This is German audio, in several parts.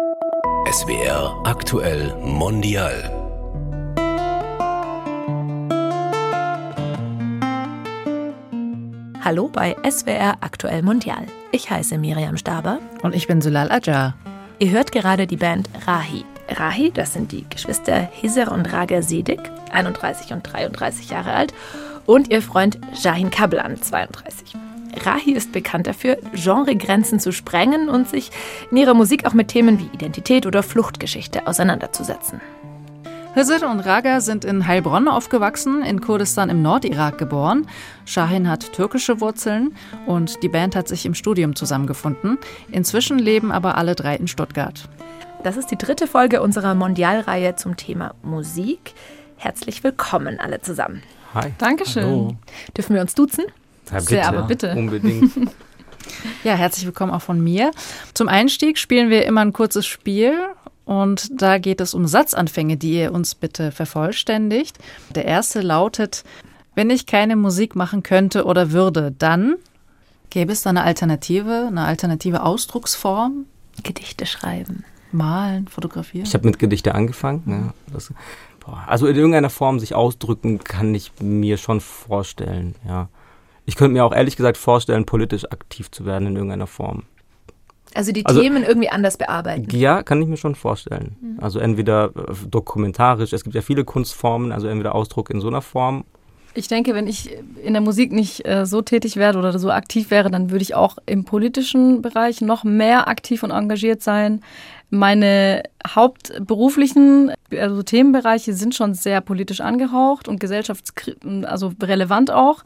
SWR aktuell mondial. Hallo bei SWR aktuell mondial. Ich heiße Miriam Staber. Und ich bin Sulal Ajar. Ihr hört gerade die Band Rahi. Rahi, das sind die Geschwister Hiser und Raga Sedik, 31 und 33 Jahre alt, und ihr Freund Jahin Kablan, 32. Rahi ist bekannt dafür, Genregrenzen zu sprengen und sich in ihrer Musik auch mit Themen wie Identität oder Fluchtgeschichte auseinanderzusetzen. Hizr und Raga sind in Heilbronn aufgewachsen, in Kurdistan im Nordirak geboren. Shahin hat türkische Wurzeln und die Band hat sich im Studium zusammengefunden. Inzwischen leben aber alle drei in Stuttgart. Das ist die dritte Folge unserer Mondialreihe zum Thema Musik. Herzlich willkommen alle zusammen. Hi. Dankeschön. Hallo. Dürfen wir uns duzen? Ja, bitte. Sehr, aber bitte. Unbedingt. Ja, herzlich willkommen auch von mir. Zum Einstieg spielen wir immer ein kurzes Spiel und da geht es um Satzanfänge, die ihr uns bitte vervollständigt. Der erste lautet, wenn ich keine Musik machen könnte oder würde, dann gäbe es da eine Alternative, eine alternative Ausdrucksform? Gedichte schreiben. Malen, fotografieren? Ich habe mit Gedichte angefangen. Ja, das, boah, also in irgendeiner Form sich ausdrücken kann ich mir schon vorstellen, ja. Ich könnte mir auch ehrlich gesagt vorstellen, politisch aktiv zu werden in irgendeiner Form. Also die Also- Themen irgendwie anders bearbeiten. Ja, kann ich mir schon vorstellen. Also entweder äh, dokumentarisch, es gibt ja viele Kunstformen, also entweder Ausdruck in so einer Form. Ich denke, wenn ich in der Musik nicht äh, so tätig wäre oder so aktiv wäre, dann würde ich auch im politischen Bereich noch mehr aktiv und engagiert sein. Meine hauptberuflichen also Themenbereiche sind schon sehr politisch angehaucht und gesellschafts also relevant auch.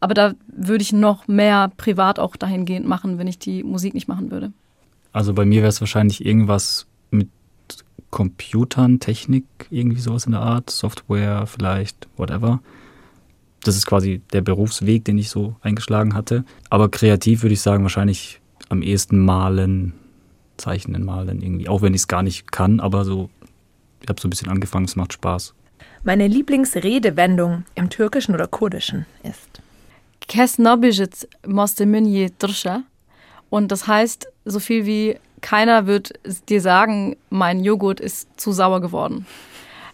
Aber da würde ich noch mehr privat auch dahingehend machen, wenn ich die Musik nicht machen würde. Also bei mir wäre es wahrscheinlich irgendwas mit Computern, Technik, irgendwie sowas in der Art, Software vielleicht, whatever. Das ist quasi der Berufsweg, den ich so eingeschlagen hatte. Aber kreativ würde ich sagen, wahrscheinlich am ehesten malen, zeichnen, malen irgendwie. Auch wenn ich es gar nicht kann, aber so, ich habe so ein bisschen angefangen, es macht Spaß. Meine Lieblingsredewendung im Türkischen oder Kurdischen ist. Kes nabijit moste minje drsha. Und das heißt so viel wie, keiner wird dir sagen, mein Joghurt ist zu sauer geworden.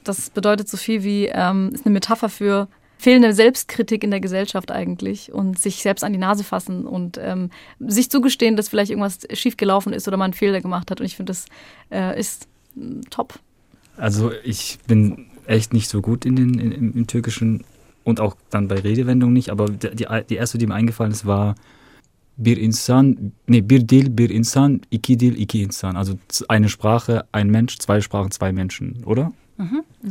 Das bedeutet so viel wie, ähm, ist eine Metapher für fehlende Selbstkritik in der Gesellschaft eigentlich und sich selbst an die Nase fassen und ähm, sich zugestehen, dass vielleicht irgendwas schiefgelaufen ist oder man einen Fehler gemacht hat. Und ich finde, das äh, ist mm, top. Also ich bin echt nicht so gut in den in, im, im Türkischen und auch dann bei Redewendungen nicht, aber die, die erste, die mir eingefallen ist, war bir insan, nee, bir dil, bir insan, iki dil, iki insan. Also eine Sprache, ein Mensch, zwei Sprachen, zwei Menschen, oder?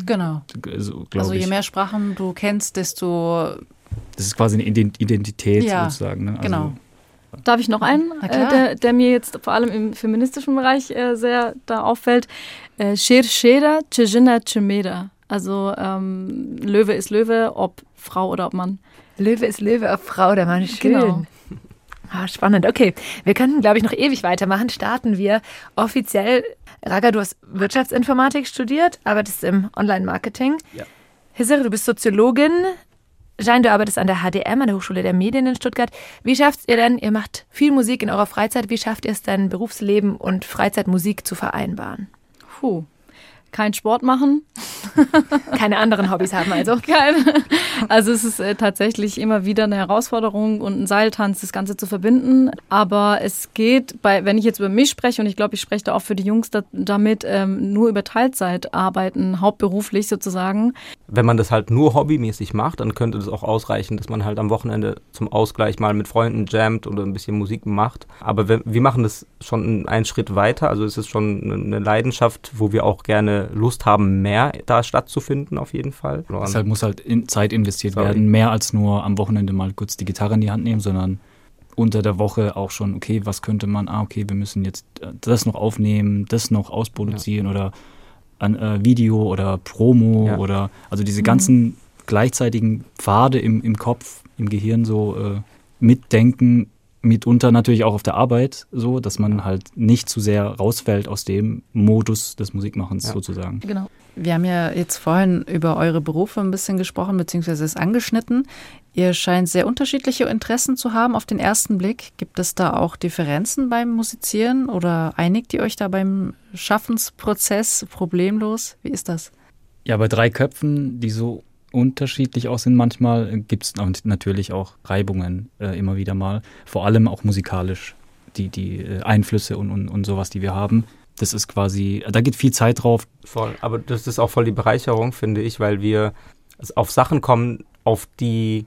Genau. So, glaube Also je ich. mehr Sprachen du kennst, desto Das ist quasi eine Ident- Identität Ja, sozusagen. Ne? Also, genau. Darf ich noch einen, äh, der, der mir jetzt vor allem im feministischen Bereich äh, sehr da auffällt? Äh, Sher Shera, Chejina Chemeda. Also ähm, Löwe ist Löwe, ob Frau oder ob Mann. Löwe ist Löwe auf Frau, der Mann ist schön. Genau. Ah, spannend. Okay, wir könnten, glaube ich, noch ewig weitermachen. Starten wir offiziell. Raga, du hast Wirtschaftsinformatik studiert, arbeitest im Online-Marketing. Ja. Hizr, du bist Soziologin. Jean, du arbeitest an der HDM, an der Hochschule der Medien in Stuttgart. Wie schafft ihr denn, ihr macht viel Musik in eurer Freizeit, wie schafft ihr es denn, Berufsleben und Freizeitmusik zu vereinbaren? Puh. Kein Sport machen. Keine anderen Hobbys haben also. Keine. Also es ist äh, tatsächlich immer wieder eine Herausforderung und ein Seiltanz, das Ganze zu verbinden. Aber es geht bei, wenn ich jetzt über mich spreche, und ich glaube, ich spreche da auch für die Jungs da, damit, ähm, nur über Teilzeit arbeiten, hauptberuflich sozusagen. Wenn man das halt nur hobbymäßig macht, dann könnte das auch ausreichen, dass man halt am Wochenende zum Ausgleich mal mit Freunden jammt oder ein bisschen Musik macht. Aber wir, wir machen das schon einen Schritt weiter. Also es ist schon eine Leidenschaft, wo wir auch gerne Lust haben, mehr da stattzufinden auf jeden Fall. Deshalb muss halt in Zeit investiert Sorry. werden, mehr als nur am Wochenende mal kurz die Gitarre in die Hand nehmen, sondern unter der Woche auch schon, okay, was könnte man, ah, okay, wir müssen jetzt äh, das noch aufnehmen, das noch ausproduzieren oder ein äh, Video oder Promo Ja. oder also diese ganzen gleichzeitigen Pfade im, im Kopf, im Gehirn so äh, mitdenken, mitunter natürlich auch auf der Arbeit so, dass man halt nicht zu sehr rausfällt aus dem Modus des Musikmachens Ja. sozusagen. Genau. Wir haben ja jetzt vorhin über eure Berufe ein bisschen gesprochen, beziehungsweise es angeschnitten. Ihr scheint sehr unterschiedliche Interessen zu haben auf den ersten Blick. Gibt es da auch Differenzen beim Musizieren oder einigt ihr euch da beim Schaffensprozess problemlos? Wie ist das? Ja, bei drei Köpfen, die so unterschiedlich aussehen manchmal, gibt es natürlich auch Reibungen äh, immer wieder mal. Vor allem auch musikalisch, die, die äh, Einflüsse und, und, und sowas, die wir haben. Das ist quasi, da geht viel Zeit drauf. Voll. Aber das ist auch voll die Bereicherung, finde ich, weil wir auf Sachen kommen, auf die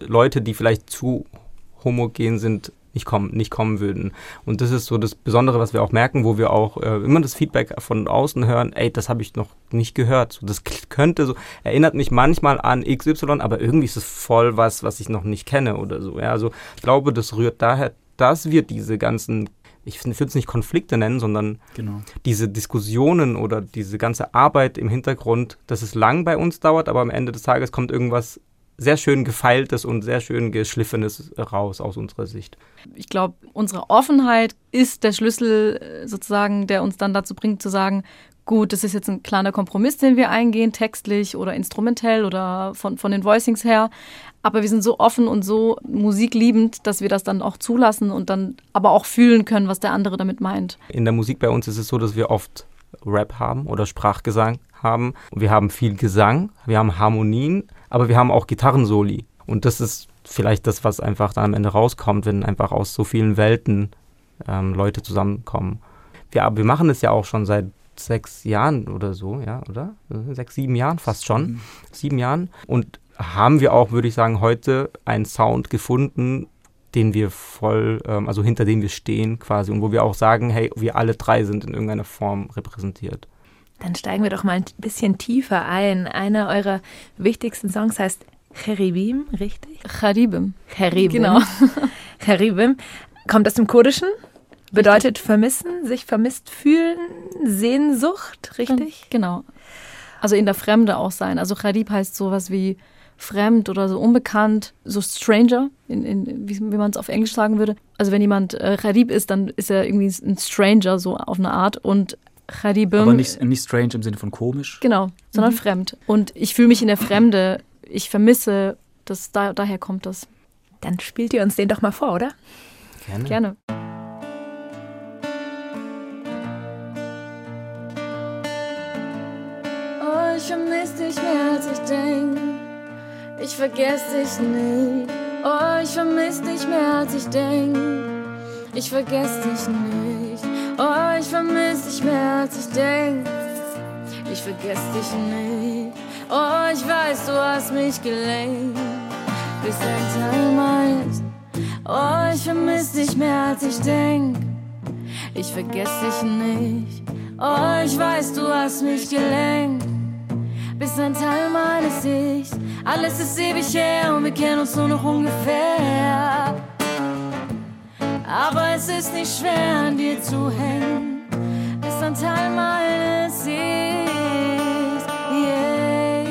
Leute, die vielleicht zu homogen sind, nicht kommen, nicht kommen würden. Und das ist so das Besondere, was wir auch merken, wo wir auch äh, immer das Feedback von außen hören, ey, das habe ich noch nicht gehört. So, das könnte so, erinnert mich manchmal an XY, aber irgendwie ist es voll was, was ich noch nicht kenne oder so. Ja, also ich glaube, das rührt daher, dass wir diese ganzen, ich würde es nicht Konflikte nennen, sondern Genau. diese Diskussionen oder diese ganze Arbeit im Hintergrund, dass es lang bei uns dauert, aber am Ende des Tages kommt irgendwas sehr schön gefeiltes und sehr schön geschliffenes raus aus unserer Sicht. Ich glaube, unsere Offenheit ist der Schlüssel äh, sozusagen, der uns dann dazu bringt zu sagen, gut, das ist jetzt ein kleiner Kompromiss, den wir eingehen, textlich oder instrumentell oder von, von den Voicings her. Aber wir sind so offen und so musikliebend, dass wir das dann auch zulassen und dann aber auch fühlen können, was der andere damit meint. In der Musik bei uns ist es so, dass wir oft Rap haben oder Sprachgesang haben. Wir haben viel Gesang, wir haben Harmonien, aber wir haben auch Gitarrensoli. Und das ist vielleicht das, was einfach dann am Ende rauskommt, wenn einfach aus so vielen Welten ähm, Leute zusammenkommen. Wir, aber wir machen es ja auch schon seit sechs Jahren oder so, ja, oder? Sechs, sieben Jahren fast schon. Sieben Jahren. Und haben wir auch, würde ich sagen, heute einen Sound gefunden, den wir voll, ähm, also hinter dem wir stehen quasi und wo wir auch sagen, hey, wir alle drei sind in irgendeiner Form repräsentiert. Dann steigen wir doch mal ein bisschen tiefer ein. Einer eurer wichtigsten Songs heißt Cheribim, richtig? Charibim. Cheribim. Genau. Cheribim. Kommt aus dem Kurdischen, bedeutet vermissen, sich vermisst fühlen, Sehnsucht, richtig? Genau. Also in der Fremde auch sein. Also Charib heißt sowas wie fremd oder so unbekannt, so Stranger, in, in, wie, wie man es auf Englisch sagen würde. Also wenn jemand äh, Charib ist, dann ist er irgendwie ein Stranger, so auf eine Art. Und Charibim. Aber nicht, nicht strange im Sinne von komisch. Genau, sondern fremd. Und ich fühle mich in der Fremde, ich vermisse, das, da, daher kommt das. Dann spielt ihr uns den doch mal vor, oder? Gerne. Oh, ich vermiss dich mehr als ich denk. Ich vergess dich nicht. Oh, ich vermiss dich mehr als ich denk. Ich vergess dich nicht. Oh, ich vermiss dich mehr als ich denk. Ich vergess dich nicht. Oh, ich weiß, du hast mich gelenkt. Bist ein Teil meins. Oh, ich vermiss dich mehr als ich denk. Ich vergess dich nicht. Oh, ich weiß, du hast mich gelenkt. Bist ein Teil meines Ichs. Alles ist ewig her und wir kennen uns nur noch ungefähr. Aber es ist nicht schwer, an dir zu hängen. Bist ein Teil meines Ichs. Yeah.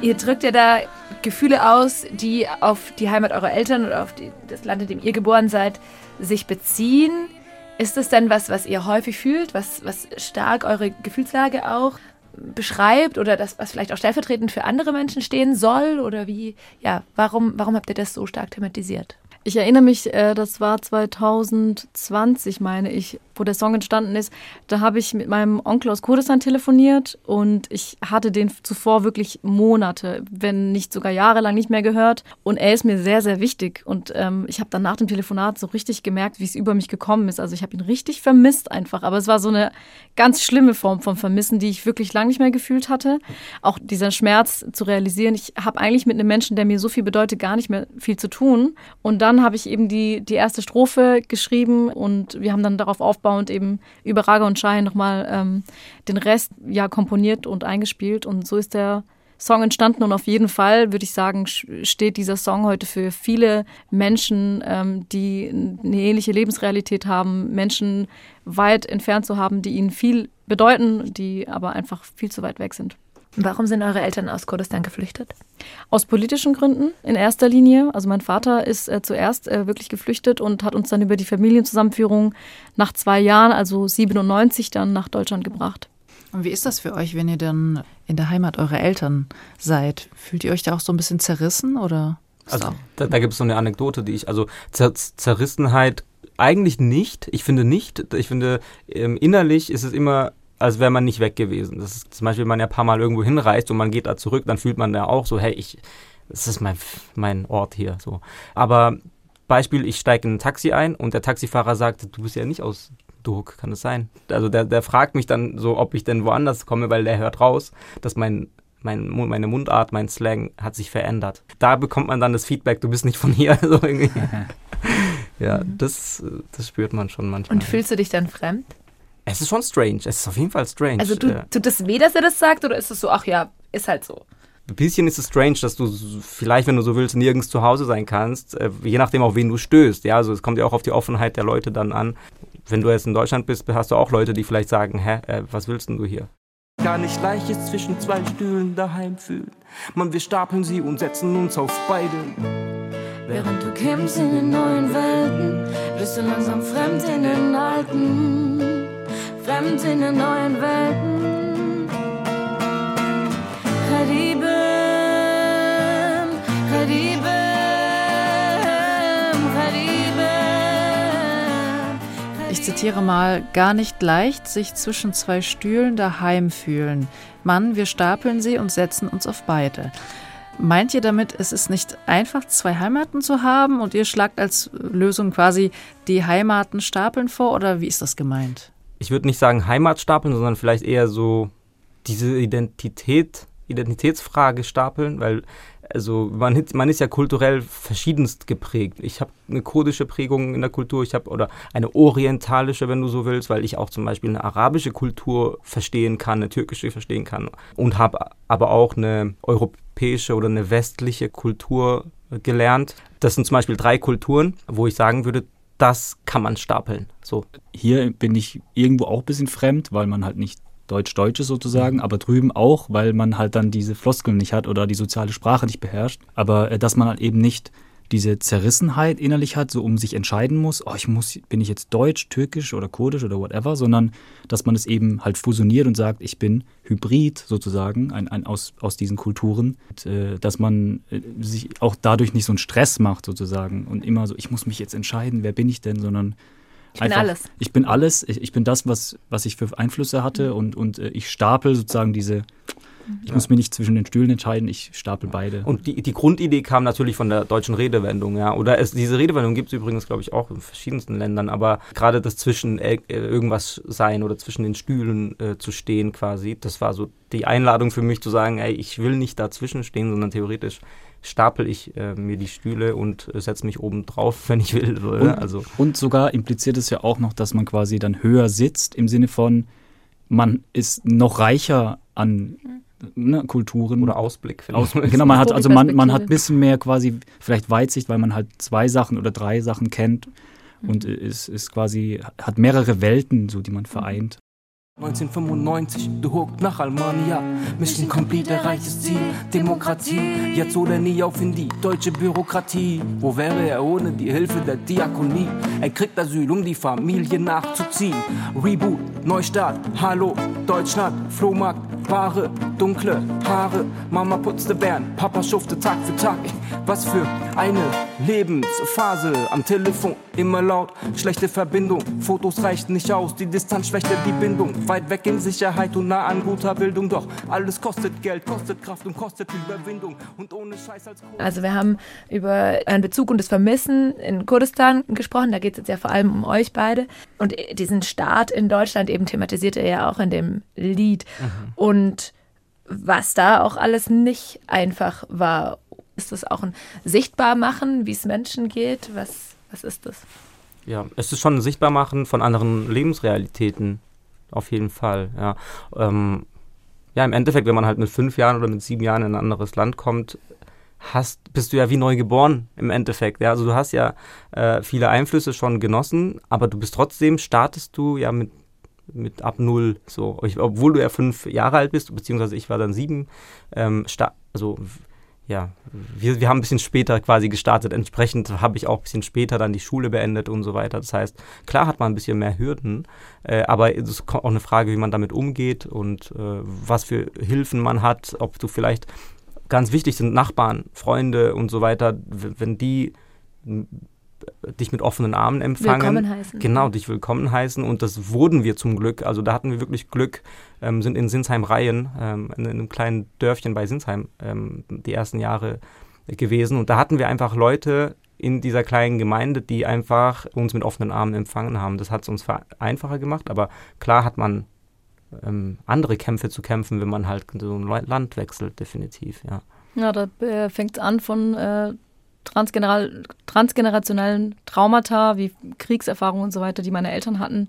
Ihr drückt ja da Gefühle aus, die auf die Heimat eurer Eltern oder auf die, das Land, in dem ihr geboren seid, sich beziehen. Ist es denn was, was ihr häufig fühlt, was, was stark eure Gefühlslage auch beschreibt oder das, was vielleicht auch stellvertretend für andere Menschen stehen soll? Oder wie, ja, warum, warum habt ihr das so stark thematisiert? Ich erinnere mich, äh, das war 2020, meine ich, wo der Song entstanden ist. Da habe ich mit meinem Onkel aus Kurdistan telefoniert und ich hatte den zuvor wirklich Monate, wenn nicht sogar jahrelang nicht mehr gehört. Und er ist mir sehr, sehr wichtig. Und ähm, ich habe dann nach dem Telefonat so richtig gemerkt, wie es über mich gekommen ist. Also ich habe ihn richtig vermisst einfach. Aber es war so eine ganz schlimme Form von Vermissen, die ich wirklich lange nicht mehr gefühlt hatte. Auch dieser Schmerz zu realisieren. Ich habe eigentlich mit einem Menschen, der mir so viel bedeutet, gar nicht mehr viel zu tun. Und dann habe ich eben die, die erste Strophe geschrieben und wir haben dann darauf aufbauend eben über Raga und Schein nochmal ähm, den Rest ja komponiert und eingespielt. Und so ist der Song entstanden und auf jeden Fall würde ich sagen, steht dieser Song heute für viele Menschen, ähm, die eine ähnliche Lebensrealität haben, Menschen weit entfernt zu haben, die ihnen viel bedeuten, die aber einfach viel zu weit weg sind. Warum sind eure Eltern aus Kurdistan geflüchtet? Aus politischen Gründen in erster Linie. Also mein Vater ist äh, zuerst äh, wirklich geflüchtet und hat uns dann über die Familienzusammenführung nach zwei Jahren, also 97, dann nach Deutschland gebracht. Und wie ist das für euch, wenn ihr dann in der Heimat eurer Eltern seid? Fühlt ihr euch da auch so ein bisschen zerrissen oder? Also da, da gibt es so eine Anekdote, die ich, also Zer Zerrissenheit eigentlich nicht. Ich finde nicht. Ich finde, ähm, innerlich ist es immer als wäre man nicht weg gewesen. Das ist zum Beispiel, wenn man ja ein paar Mal irgendwo hinreist und man geht da zurück, dann fühlt man ja auch so, hey, ich, das ist mein, mein Ort hier. So. Aber Beispiel, ich steige in ein Taxi ein und der Taxifahrer sagt, du bist ja nicht aus Durk, kann es sein? Also der, der fragt mich dann so, ob ich denn woanders komme, weil der hört raus, dass mein mein, meine Mundart, mein Slang hat sich verändert. Da bekommt man dann das Feedback, du bist nicht von hier. So ja, das, das spürt man schon manchmal. Und fühlst du dich dann fremd? Es ist schon strange. Es ist auf jeden Fall strange. Also du, tut es weh, dass er das sagt oder ist es so, ach ja, ist halt so? Ein bisschen ist es strange, dass du vielleicht, wenn du so willst, nirgends zu Hause sein kannst, äh, je nachdem, auf wen du stößt. Ja, also es kommt ja auch auf die Offenheit der Leute dann an. Wenn du jetzt in Deutschland bist, hast du auch Leute, die vielleicht sagen, hä, äh, was willst denn du hier? Gar nicht leicht ist zwischen zwei Stühlen daheim fühlen. Man, wir stapeln sie und setzen uns auf beide. Während du kämpfst in den neuen Welten, bist du langsam fremd in den alten fremd in den neuen Welten. Karibem, Karibem, Karibem. Ich zitiere mal, gar nicht leicht sich zwischen zwei Stühlen daheim fühlen. Mann, wir stapeln sie und setzen uns auf beide. Meint ihr damit, es ist nicht einfach, zwei Heimaten zu haben und ihr schlagt als Lösung quasi die Heimaten stapeln vor oder wie ist das gemeint? Ich würde nicht sagen Heimat stapeln, sondern vielleicht eher so diese Identität, Identitätsfrage stapeln, weil also man, man ist ja kulturell verschiedenst geprägt. Ich habe eine kurdische Prägung in der Kultur, ich habe oder eine orientalische, wenn du so willst, weil ich auch zum Beispiel eine arabische Kultur verstehen kann, eine türkische verstehen kann und habe aber auch eine europäische oder eine westliche Kultur gelernt. Das sind zum Beispiel drei Kulturen, wo ich sagen würde, das kann man stapeln. So. Hier bin ich irgendwo auch ein bisschen fremd, weil man halt nicht Deutsch-Deutsch ist sozusagen, aber drüben auch, weil man halt dann diese Floskeln nicht hat oder die soziale Sprache nicht beherrscht. Aber äh, dass man halt eben nicht diese Zerrissenheit innerlich hat, so um sich entscheiden muss, oh, ich muss, bin ich jetzt Deutsch, Türkisch oder Kurdisch oder whatever, sondern dass man es eben halt fusioniert und sagt, ich bin Hybrid sozusagen, ein, ein aus, aus diesen Kulturen, und, äh, dass man äh, sich auch dadurch nicht so einen Stress macht sozusagen und immer so, ich muss mich jetzt entscheiden, wer bin ich denn, sondern ich bin alles. Ich bin alles, ich, ich bin das, was, was ich für Einflüsse hatte und, und äh, ich stapel sozusagen diese ich ja. muss mir nicht zwischen den Stühlen entscheiden, ich stapel beide. Und die, die Grundidee kam natürlich von der deutschen Redewendung, ja. Oder es, diese Redewendung gibt es übrigens, glaube ich, auch in verschiedensten Ländern, aber gerade das zwischen äh, irgendwas sein oder zwischen den Stühlen äh, zu stehen quasi, das war so die Einladung für mich zu sagen, ey, ich will nicht dazwischen stehen, sondern theoretisch stapel ich äh, mir die Stühle und äh, setze mich oben drauf, wenn ich will. Und, also. und sogar impliziert es ja auch noch, dass man quasi dann höher sitzt im Sinne von, man ist noch reicher an ne, Kulturen. Oder Ausblick. Aus, genau, man hat, also man, man hat ein bisschen mehr quasi vielleicht Weitsicht, weil man halt zwei Sachen oder drei Sachen kennt und mhm. ist, ist quasi, hat mehrere Welten, so die man vereint. 1995, du huckt nach Almania. Mission Complete, erreiches Ziel, Demokratie. Jetzt oder nie auf in die deutsche Bürokratie. Wo wäre er ohne die Hilfe der Diakonie? Er kriegt Asyl, um die Familie nachzuziehen. Reboot, Neustart, Hallo, Deutschland, Flohmarkt, Ware, dunkle Haare. Mama putzte Bären, Papa schufte Tag für Tag. Was für eine Lebensphase. Am Telefon immer laut, schlechte Verbindung. Fotos reichten nicht aus, die Distanz schwächte die Bindung. Weit weg in Sicherheit und nah an guter Bildung. Doch alles kostet Geld, kostet Kraft und kostet Überwindung. Und ohne Scheiß als Kohle. Also wir haben über einen Bezug und das Vermissen in Kurdistan gesprochen. Da geht es jetzt ja vor allem um euch beide. Und diesen Staat in Deutschland eben thematisiert er ja auch in dem Lied. Mhm. Und was da auch alles nicht einfach war. Ist das auch ein Sichtbarmachen, wie es Menschen geht? Was, was ist das? Ja, es ist schon ein Sichtbarmachen von anderen Lebensrealitäten auf jeden Fall, ja. Ähm, ja, im Endeffekt, wenn man halt mit fünf Jahren oder mit sieben Jahren in ein anderes Land kommt, hast, bist du ja wie neu geboren im Endeffekt. Ja? Also du hast ja äh, viele Einflüsse schon genossen, aber du bist trotzdem, startest du ja mit mit ab null, so, ich, obwohl du ja fünf Jahre alt bist, beziehungsweise ich war dann sieben, ähm, also ja, wir, wir haben ein bisschen später quasi gestartet. Entsprechend habe ich auch ein bisschen später dann die Schule beendet und so weiter. Das heißt, klar hat man ein bisschen mehr Hürden, äh, aber es ist auch eine Frage, wie man damit umgeht und äh, was für Hilfen man hat, ob du vielleicht ganz wichtig sind Nachbarn, Freunde und so weiter, wenn die dich mit offenen Armen empfangen. Willkommen heißen. Genau, dich willkommen heißen. Und das wurden wir zum Glück. Also da hatten wir wirklich Glück, ähm, sind in Sinsheim-Reihen, ähm, in, in, einem kleinen Dörfchen bei Sinsheim, ähm, die ersten Jahre gewesen. Und da hatten wir einfach Leute in dieser kleinen Gemeinde, die einfach uns mit offenen Armen empfangen haben. Das hat es uns einfacher gemacht, aber klar hat man ähm, andere Kämpfe zu kämpfen, wenn man halt so ein Land wechselt, definitiv, ja. Ja, da äh, fängt es an von äh, transgenerationellen Traumata wie Kriegserfahrungen und so weiter, die meine Eltern hatten,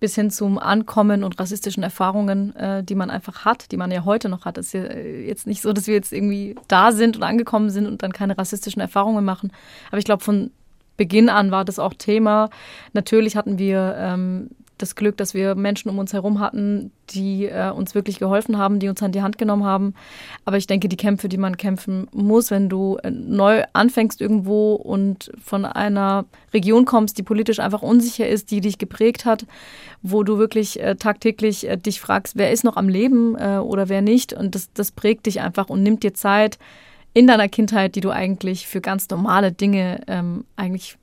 bis hin zum Ankommen und rassistischen Erfahrungen, äh, die man einfach hat, die man ja heute noch hat. Es ist ja äh, jetzt nicht so, dass wir jetzt irgendwie da sind und angekommen sind und dann keine rassistischen Erfahrungen machen. Aber ich glaube, von Beginn an war das auch Thema. Natürlich hatten wir ähm, das Glück, dass wir Menschen um uns herum hatten, die äh, uns wirklich geholfen haben, die uns an die Hand genommen haben. Aber ich denke, die Kämpfe, die man kämpfen muss, wenn du äh, neu anfängst irgendwo und von einer Region kommst, die politisch einfach unsicher ist, die dich geprägt hat, wo du wirklich äh, tagtäglich äh, dich fragst, wer ist noch am Leben äh, oder wer nicht. Und das, das prägt dich einfach und nimmt dir Zeit in deiner Kindheit, die du eigentlich für ganz normale Dinge ähm, eigentlich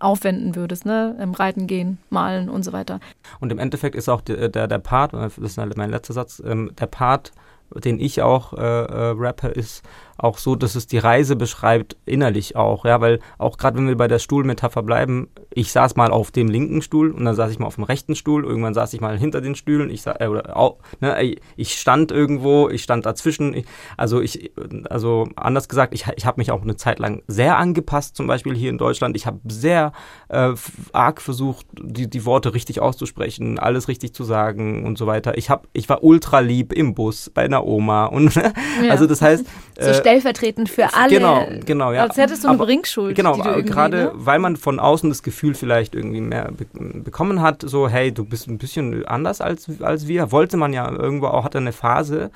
aufwenden würdest, ne? Im Reiten gehen, malen und so weiter. Und im Endeffekt ist auch der, der, der Part, das ist mein letzter Satz, ähm, der Part, den ich auch äh, äh, rappe, ist auch so, dass es die Reise beschreibt, innerlich auch, ja, weil auch gerade wenn wir bei der Stuhlmetapher bleiben, ich saß mal auf dem linken Stuhl und dann saß ich mal auf dem rechten Stuhl, irgendwann saß ich mal hinter den Stühlen, ich, äh, oder, auch, ne, ich stand irgendwo, ich stand dazwischen, ich, also ich, also anders gesagt, ich, ich habe mich auch eine Zeit lang sehr angepasst, zum Beispiel hier in Deutschland, ich habe sehr äh, arg versucht, die, die Worte richtig auszusprechen, alles richtig zu sagen und so weiter. Ich, hab, ich war ultra lieb im Bus bei einer Oma und also das heißt... Äh, stellvertretend für alle. Genau, genau, ja. Als hättest du eine Bringschuld. Genau, gerade ne? weil man von außen das Gefühl vielleicht irgendwie mehr be bekommen hat, so, hey, du bist ein bisschen anders als, als wir. Wollte man ja irgendwo auch, hatte eine Phase,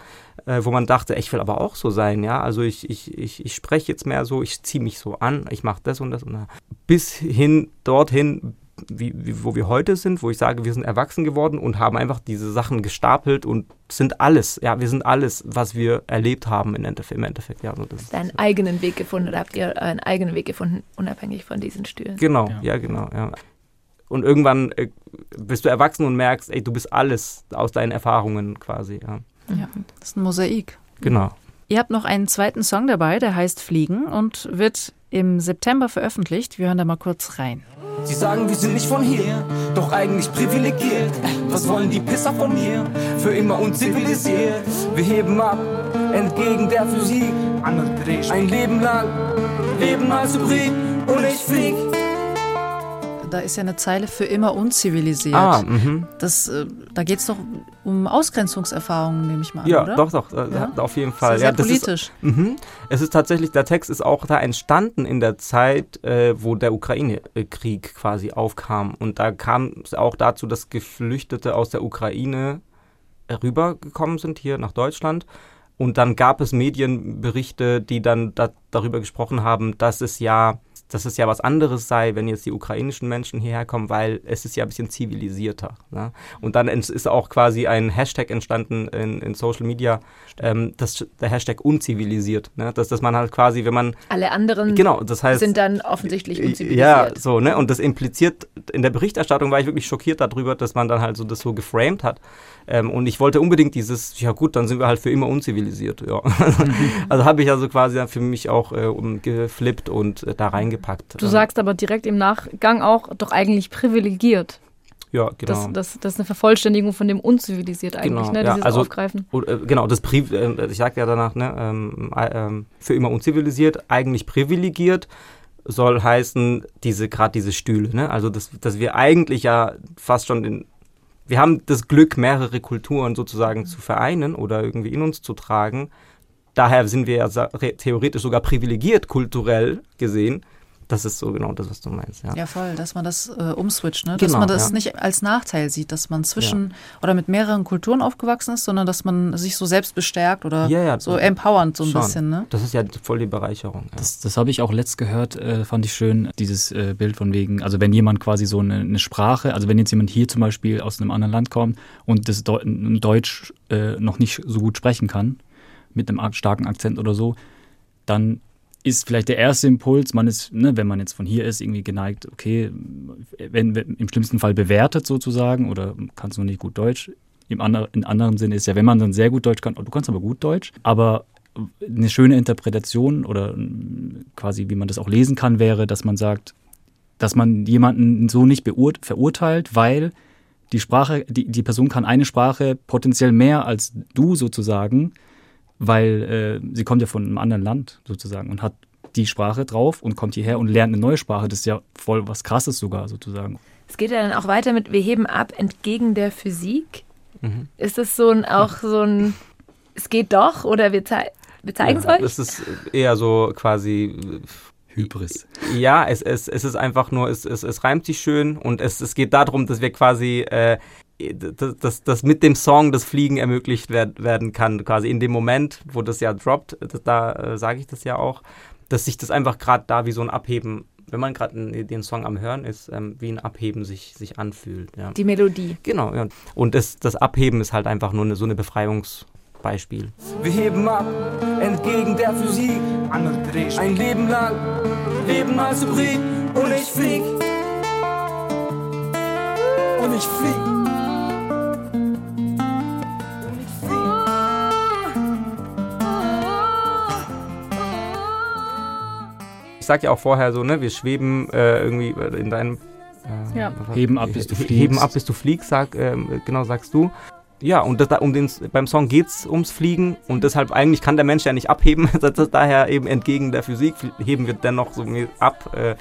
äh, wo man dachte, ich will aber auch so sein, ja. Also ich, ich, ich, ich spreche jetzt mehr so, ich ziehe mich so an, ich mache das und das und das. Bis hin dorthin wie, wie, wo wir heute sind, wo ich sage, wir sind erwachsen geworden und haben einfach diese Sachen gestapelt und sind alles, ja, wir sind alles, was wir erlebt haben im Endeffekt. Im Endeffekt ja, so das Deinen eigenen Weg gefunden oder habt ihr einen eigenen Weg gefunden, unabhängig von diesen Stühlen? Genau, ja, ja genau, ja. Und irgendwann äh, bist du erwachsen und merkst, ey, du bist alles aus deinen Erfahrungen quasi, ja. Ja, das ist ein Mosaik. Genau. Ihr habt noch einen zweiten Song dabei, der heißt Fliegen und wird im September veröffentlicht. Wir hören da mal kurz rein. Sie sagen, wir sind nicht von hier, doch eigentlich privilegiert. Was wollen die Pisser von mir? Für immer unzivilisiert. Wir heben ab, entgegen der Physik. Ein Leben lang, leben als Hybrid da ist ja eine Zeile für immer unzivilisiert. Ah, mh. das, äh, da geht es doch um Ausgrenzungserfahrungen, nehme ich mal an, ja, oder? doch, doch, äh, ja? auf jeden Fall. Sehr, ja, sehr politisch. Ist, mh, es ist tatsächlich, der Text ist auch da entstanden in der Zeit, äh, wo der Ukraine-Krieg quasi aufkam. Und da kam es auch dazu, dass Geflüchtete aus der Ukraine rübergekommen sind hier nach Deutschland. Und dann gab es Medienberichte, die dann da, darüber gesprochen haben, dass es ja dass es ja was anderes sei, wenn jetzt die ukrainischen Menschen hierher kommen, weil es ist ja ein bisschen zivilisierter. Ne? Und dann ist auch quasi ein Hashtag entstanden in, in Social Media, ähm, das, der Hashtag unzivilisiert. Ne? Dass, dass man halt quasi, wenn man... Alle anderen genau, das heißt, sind dann offensichtlich unzivilisiert. Ja, so, ne? Und das impliziert, in der Berichterstattung war ich wirklich schockiert darüber, dass man dann halt so das so geframed hat. Ähm, und ich wollte unbedingt dieses, ja gut, dann sind wir halt für immer unzivilisiert. Ja. also habe ich also quasi dann für mich auch äh, geflippt und äh, da reingepackt. Du sagst aber direkt im Nachgang auch, doch eigentlich privilegiert. Ja, genau. Das, das, das ist eine Vervollständigung von dem unzivilisiert eigentlich, genau, ne? Ja, Dieses also, Aufgreifen. Äh, genau, das Pri äh, ich sage ja danach, ne, ähm, äh, für immer unzivilisiert, eigentlich privilegiert soll heißen, diese gerade diese Stühle, ne? Also dass, dass wir eigentlich ja fast schon in wir haben das Glück, mehrere Kulturen sozusagen zu vereinen oder irgendwie in uns zu tragen. Daher sind wir ja theoretisch sogar privilegiert, kulturell gesehen, das ist so genau das, was du meinst. Ja, Ja, voll, dass man das äh, umswitcht, ne? dass Genau, man das ja. nicht als Nachteil sieht, dass man zwischen oder mit mehreren Kulturen aufgewachsen ist, sondern dass man sich so selbst bestärkt oder Ja, ja, so empowernd so ein schon. bisschen. Ne? Das ist ja voll die Bereicherung. Ja. Das, das habe ich auch letzt gehört, äh, fand ich schön, dieses äh, Bild von wegen, also wenn jemand quasi so eine, eine Sprache, also wenn jetzt jemand hier zum Beispiel aus einem anderen Land kommt und das Deu Deutsch äh, noch nicht so gut sprechen kann, mit einem starken Akzent oder so, dann ist vielleicht der erste Impuls, man ist, ne, wenn man jetzt von hier ist, irgendwie geneigt, okay, wenn, wenn im schlimmsten Fall bewertet sozusagen oder kannst noch nicht gut Deutsch. Im ander, in anderem Sinne ist ja, wenn man dann sehr gut Deutsch kann, oh, du kannst aber gut Deutsch, aber eine schöne Interpretation oder quasi wie man das auch lesen kann, wäre, dass man sagt, dass man jemanden so nicht verurteilt, weil die Sprache, die, die Person kann eine Sprache potenziell mehr als du sozusagen, weil äh, sie kommt ja von einem anderen Land sozusagen und hat die Sprache drauf und kommt hierher und lernt eine neue Sprache. Das ist ja voll was Krasses sogar sozusagen. Es geht ja dann auch weiter mit Wir heben ab entgegen der Physik. Mhm. Ist es so ein, auch so ein, es geht doch oder wir, zei wir zeigen es ja, euch? Das ist eher so quasi Hybris. Ja, es, es, es ist einfach nur, es, es, es reimt sich schön und es, es geht darum, dass wir quasi, äh, dass, dass, dass mit dem Song das Fliegen ermöglicht werd, werden kann, quasi in dem Moment, wo das ja droppt, das, da äh, sage ich das ja auch, dass sich das einfach gerade da wie so ein Abheben, wenn man gerade den Song am Hören ist, ähm, wie ein Abheben sich, sich anfühlt. Ja. Die Melodie. Genau, ja. Und das, das Abheben ist halt einfach nur eine, so eine Befreiungsbeispiel. Wir heben ab, entgegen der Physik. Ein Leben lang, leben als Hybrid. Und ich flieg. Und ich flieg. Ich sag ja auch vorher so, ne, wir schweben äh, irgendwie in deinem äh, Ja. Heben ab, bis du fliegst. Heben ab, bis du fliegst, sag, ähm, genau sagst du. Ja, und das, da- um den, beim Song geht's ums Fliegen und deshalb eigentlich kann der Mensch ja nicht abheben. Das ist daher eben entgegen der Physik heben wir dennoch so ab, äh,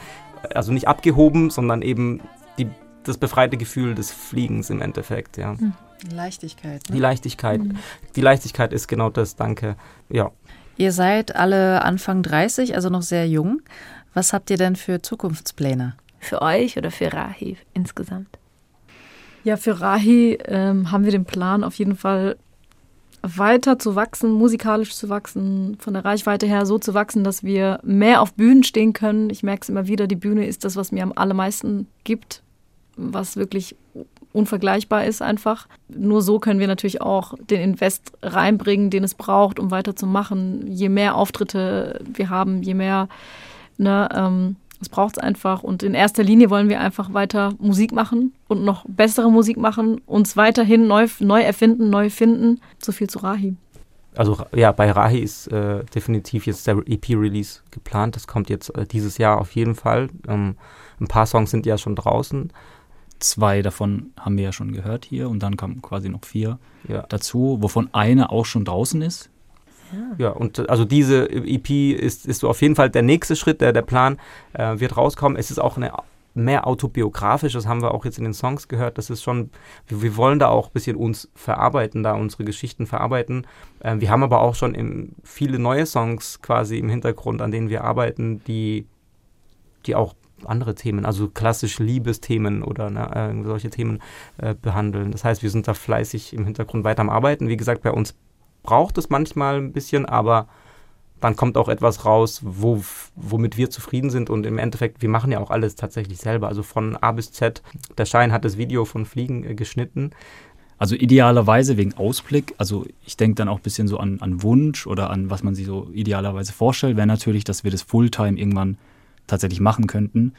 also nicht abgehoben, sondern eben die, das befreite Gefühl des Fliegens im Endeffekt, ja. Leichtigkeit. Die Ne? Leichtigkeit. Die Leichtigkeit ist genau das, danke. Ja. Ihr seid alle Anfang 30, also noch sehr jung. Was habt ihr denn für Zukunftspläne? Für euch oder für Rahi insgesamt? Ja, für Rahi ähm, haben wir den Plan, auf jeden Fall weiter zu wachsen, musikalisch zu wachsen, von der Reichweite her so zu wachsen, dass wir mehr auf Bühnen stehen können. Ich merke es immer wieder, die Bühne ist das, was mir am allermeisten gibt, was wirklich unvergleichbar ist einfach. Nur so können wir natürlich auch den Invest reinbringen, den es braucht, um weiterzumachen. Je mehr Auftritte wir haben, je mehr, ne, ähm, es braucht es einfach. Und in erster Linie wollen wir einfach weiter Musik machen und noch bessere Musik machen, uns weiterhin neu, neu erfinden, neu finden. So viel zu Rahi. Also ja, bei Rahi ist äh, definitiv jetzt der EP-Release geplant. Das kommt jetzt äh, dieses Jahr auf jeden Fall. Ähm, ein paar Songs sind ja schon draußen. Zwei davon haben wir ja schon gehört hier und dann kamen quasi noch vier Ja, dazu, wovon eine auch schon draußen ist. ja und äh, also diese EP ist, ist so auf jeden Fall der nächste Schritt, der, der Plan äh, wird rauskommen. Es ist auch eine mehr autobiografisch, das haben wir auch jetzt in den Songs gehört. Das ist schon, wir, wir wollen da auch ein bisschen uns verarbeiten, da unsere Geschichten verarbeiten. Äh, wir haben aber auch schon im, viele neue Songs quasi im Hintergrund, an denen wir arbeiten, die, die auch andere Themen, also klassische Liebesthemen oder ne, äh, solche Themen äh, behandeln. Das heißt, wir sind da fleißig im Hintergrund weiter am Arbeiten. Wie gesagt, bei uns braucht es manchmal ein bisschen, aber dann kommt auch etwas raus, wo, womit wir zufrieden sind. Und im Endeffekt, wir machen ja auch alles tatsächlich selber. Also von A bis Z. Der Schein hat das Video von Fliegen äh, geschnitten. Also idealerweise wegen Ausblick, also ich denke dann auch ein bisschen so an, an Wunsch oder an was man sich so idealerweise vorstellt, wäre natürlich, dass wir das Fulltime irgendwann tatsächlich machen könnten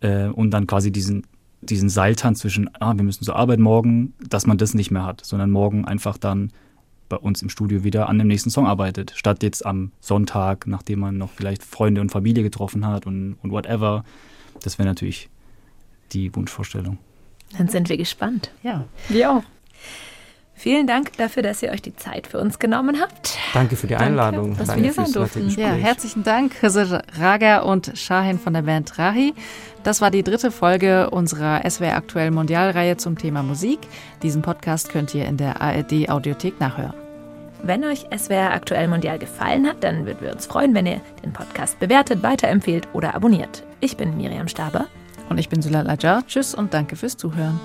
äh, und dann quasi diesen, diesen Seiltanz zwischen, ah, wir müssen zur Arbeit morgen, dass man das nicht mehr hat, sondern morgen einfach dann bei uns im Studio wieder an dem nächsten Song arbeitet, statt jetzt am Sonntag, nachdem man noch vielleicht Freunde und Familie getroffen hat und, und whatever. Das wäre natürlich die Wunschvorstellung. Dann sind wir gespannt. Ja. Wir auch. Vielen Dank dafür, dass ihr euch die Zeit für uns genommen habt. Danke für die Einladung. dass wir Danke hier sein durften. Ja, herzlichen Dank, Khizr Raga und Shahin von der Band Rahi. Das war die dritte Folge unserer SWR Aktuell Mondialreihe zum Thema Musik. Diesen Podcast könnt ihr in der ARD Audiothek nachhören. Wenn euch SWR aktuell Mondial gefallen hat, dann würden wir uns freuen, wenn ihr den Podcast bewertet, weiterempfehlt oder abonniert. Ich bin Miriam Staber. Und ich bin Sulal Ajar. Tschüss und danke fürs Zuhören.